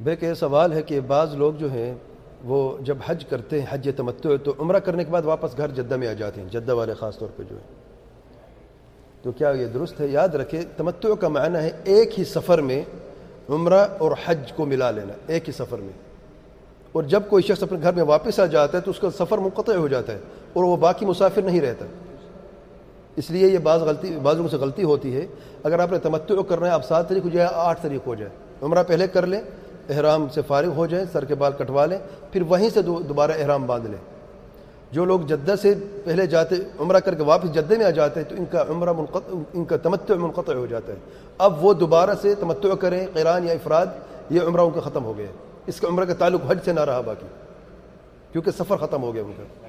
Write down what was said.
بے کہ یہ سوال ہے کہ بعض لوگ جو ہیں وہ جب حج کرتے ہیں، حج تمتع، تو عمرہ کرنے کے بعد واپس گھر جدہ میں آ جاتے ہیں، جدہ والے خاص طور پہ جو ہے تو کیا یہ درست ہے؟ یاد رکھے تمتع کا معنی ہے ایک ہی سفر میں عمرہ اور حج کو ملا لینا، ایک ہی سفر میں۔ اور جب کوئی شخص اپنے گھر میں واپس آ جاتا ہے، تو اس کا سفر منقطع ہو جاتا ہے اور وہ باقی مسافر نہیں رہتا۔ اس لیے یہ بعض غلطی، بعض لوگوں سے غلطی ہوتی ہے۔ اگر آپ نے تمتع کرنا ہے، آپ سات تاریخ ہو جائے، آٹھ تاریخ ہو جائے۔ عمرہ پہلے کر لیں احرام سے فارغ ہو جائیں، سر کے بال کٹوا لیں، پھر وہیں سے دوبارہ احرام باندھ لیں۔ جو لوگ جدہ سے پہلے جاتے، عمرہ کر کے واپس جدہ میں آ جاتے ہیں، تو ان کا عمرہ منقطع ان کا تمتع منقطع ہو جاتا ہے۔ اب وہ دوبارہ سے تمتع کریں قیران یا افراد، یہ عمرہ ان کا ختم ہو گیا۔ اس کا عمرہ کا تعلق حج سے نہ رہا باقی، کیونکہ سفر ختم ہو گیا ان کا۔